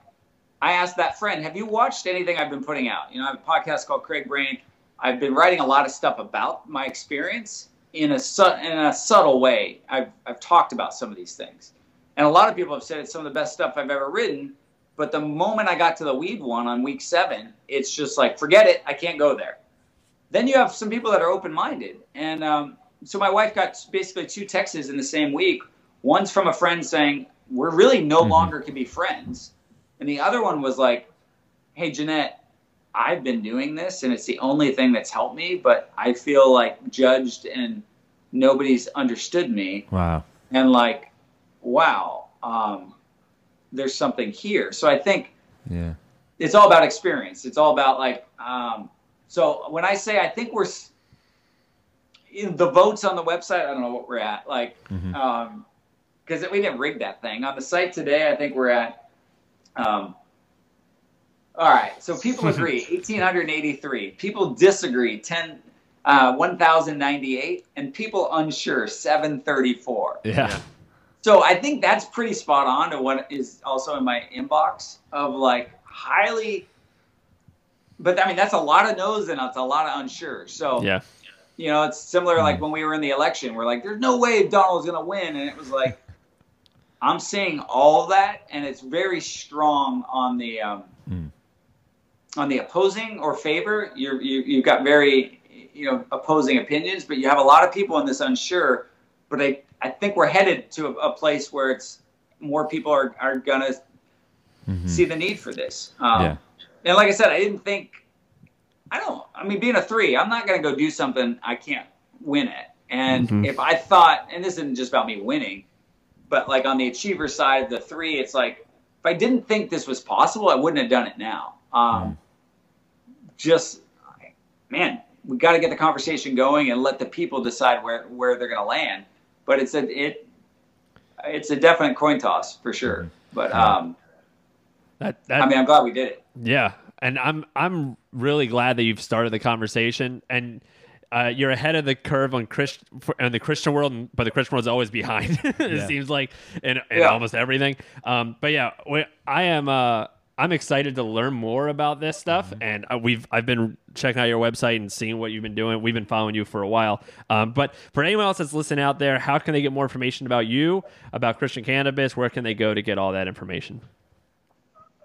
S3: I asked that friend, "Have you watched anything I've been putting out?" You know, I have a podcast called Craig Brain. I've been writing a lot of stuff about my experience, in a su- in a subtle way. I've I've talked about some of these things, and a lot of people have said it's some of the best stuff I've ever written. But the moment I got to the weed one on week seven, it's just like forget it. I can't go there. Then you have some people that are open minded, and um, so my wife got basically two texts in the same week. One's from a friend saying we're really no mm-hmm. longer can be friends, and the other one was like, "Hey Jeanette, I've been doing this and it's the only thing that's helped me, but I feel like judged and nobody's understood me.
S1: Wow.
S3: And like, wow, um, there's something here. So I think
S1: yeah,
S3: it's all about experience. It's all about like, um, so when I say I think we're in the votes on the website, I don't know what we're at. Like, mm-hmm. um, because we didn't rig that thing on the site today. I think we're at um, all right. So people agree 1,883. People disagree 10, uh, 1,098. And people unsure 734.
S1: Yeah.
S3: So I think that's pretty spot on to what is also in my inbox of like highly. But I mean, that's a lot of no's and it's a lot of unsure. So
S2: Yeah.
S3: you know, it's similar like when we were in the election. We're like, there's no way Donald's going to win, and it was like, I'm seeing all that, and it's very strong on the um, on the opposing or favor. You're, you you've got very you know opposing opinions, but you have a lot of people in this unsure. But I I think we're headed to a, a place where it's more people are are gonna see the need for this. Um,
S1: Yeah.
S3: And like I said, I didn't think I don't. I mean, being a three, I'm not going to go do something I can't win at. And if I thought, and this isn't just about me winning, but like on the achiever side of the three, it's like if I didn't think this was possible, I wouldn't have done it now. Um, Just, man, we got to get the conversation going and let the people decide where where they're going to land. But it's a it, it's a definite coin toss for sure. But um,
S2: That, that,
S3: I mean, I'm glad we did it.
S2: Yeah, and I'm I'm really glad that you've started the conversation, and uh, you're ahead of the curve on Christ in the Christian world, but the Christian world's always behind. it
S1: Yeah.
S2: seems like in, in
S3: Yeah.
S2: almost everything. Um, but yeah, we, I am. Uh, I'm excited to learn more about this stuff, and uh, we've I've been checking out your website and seeing what you've been doing. We've been following you for a while. Um, but for anyone else that's listening out there, how can they get more information about you, about Christian cannabis? Where can they go to get all that information?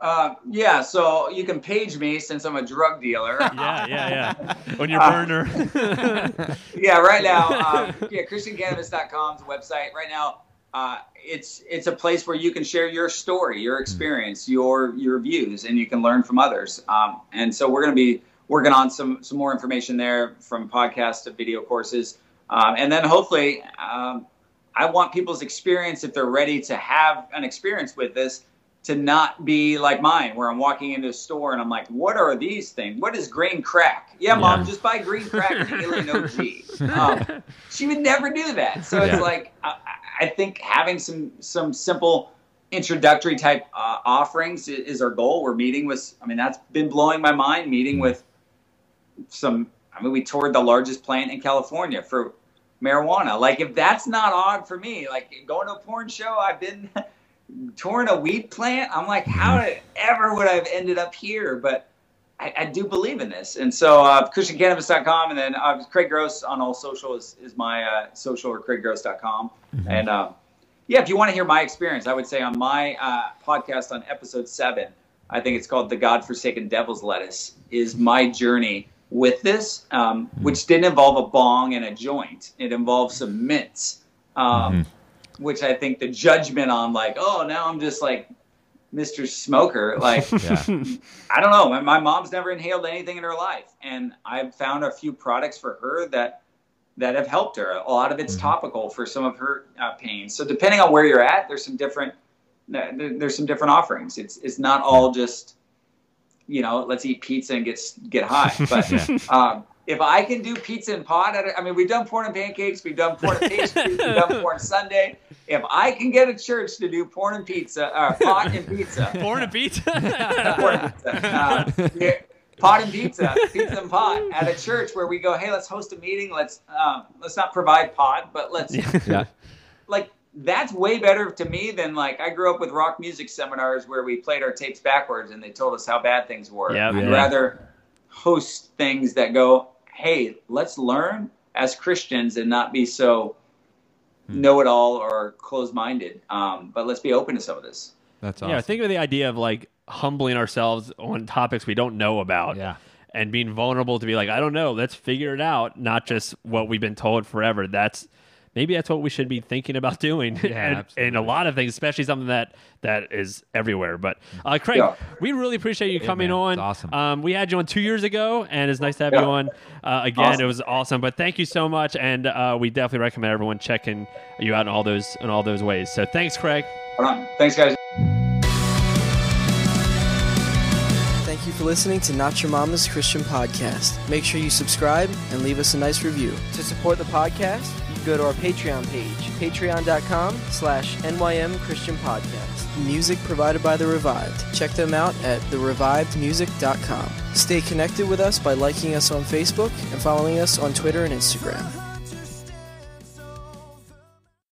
S3: Uh, yeah, so you can page me since I'm a drug dealer.
S2: Yeah, yeah, yeah. On your burner.
S3: yeah, right now, um, yeah, ChristianCannabis.com is a website. Right now, uh, it's it's a place where you can share your story, your experience, your your views, and you can learn from others. Um, and so we're going to be working on some some more information there, from podcasts to video courses, um, and then hopefully, um, I want people's experience if they're ready to have an experience with this. To not be like mine, where I'm walking into a store and I'm like, "What are these things? What is green crack?" Yeah, mom,
S2: Yeah.
S3: just buy green crack and alien OG. Um, she would never do that. So it's
S1: Yeah.
S3: like I, I think having some some simple introductory type uh, offerings is, is our goal. We're meeting with. I mean, that's been blowing my mind. Meeting with some. I mean, we toured the largest plant in California for marijuana. Like, if that's not odd for me, like going to a porn show, I've been touring a weed plant. I'm like, how ever would I have ended up here? But I, I do believe in this. And so uh, ChristianCannabis.com and then uh, Craig Gross on all social is, is my uh, social or CraigGross.com. And uh, yeah, if you want to hear my experience, I would say on my uh, podcast on episode seven, I think it's called The God-Forsaken Devil's Lettuce, is my journey with this, um, which didn't involve a bong and a joint. It involved some mints, um, which I think the judgment on like, oh, now I'm just like Mr. Smoker, like
S1: Yeah.
S3: I don't know. My, my mom's never inhaled anything in her life, and I've found a few products for her that that have helped her. A lot of it's topical for some of her uh, pain. So depending on where you're at, there's some different there- there's some different offerings. It's it's not all just you know let's eat pizza and get get high. But um, if I can do pizza and pot, I mean we've done porn and pancakes, we've done porn and pastries, we've done porn Sunday. If I can get a church to do porn and pizza, or pot and pizza,
S2: Born a beat.
S3: Porn and pizza. Uh, pot and pizza, pizza and pot at a church where we go, hey, let's host a meeting. Let's um, let's not provide pot, but let's
S1: yeah.
S3: like that's way better to me than like I grew up with rock music seminars where we played our tapes backwards and they told us how bad things were.
S2: Yeah,
S3: I'd
S2: yeah.
S3: rather host things that go, hey, let's learn as Christians and not be so
S2: Hmm.
S3: know-it-all or closed-minded. Um, but let's be open to some of this.
S1: That's awesome.
S2: Yeah, think of the idea of like humbling ourselves on topics we don't know about.
S1: Yeah.
S2: And being vulnerable to be like, I don't know, let's figure it out, not just what we've been told forever. That's maybe that's what we should be thinking about doing.
S1: Yeah,
S2: and, and a lot of things, especially something that that is everywhere. But uh, Craig,
S3: Yeah.
S2: we really appreciate you coming
S1: man.
S2: on.
S1: It's awesome.
S2: Um, we had you on two years ago, and it's nice to have
S3: Yeah.
S2: you on uh, again.
S3: Awesome.
S2: It was awesome. But thank you so much, and uh, we definitely recommend everyone checking you out in all those in all those ways. So thanks, Craig.
S3: Hold on. Thanks, guys.
S4: Thank you for listening to Not Your Mama's Christian Podcast. Make sure you subscribe and leave us a nice review. To support the podcast, you can go to our Patreon page, patreon.com slash NYM Christian Podcast. Music provided by The Revived. Check them out at therevivedmusic.com. Stay connected with us by liking us on Facebook and following us on Twitter and Instagram.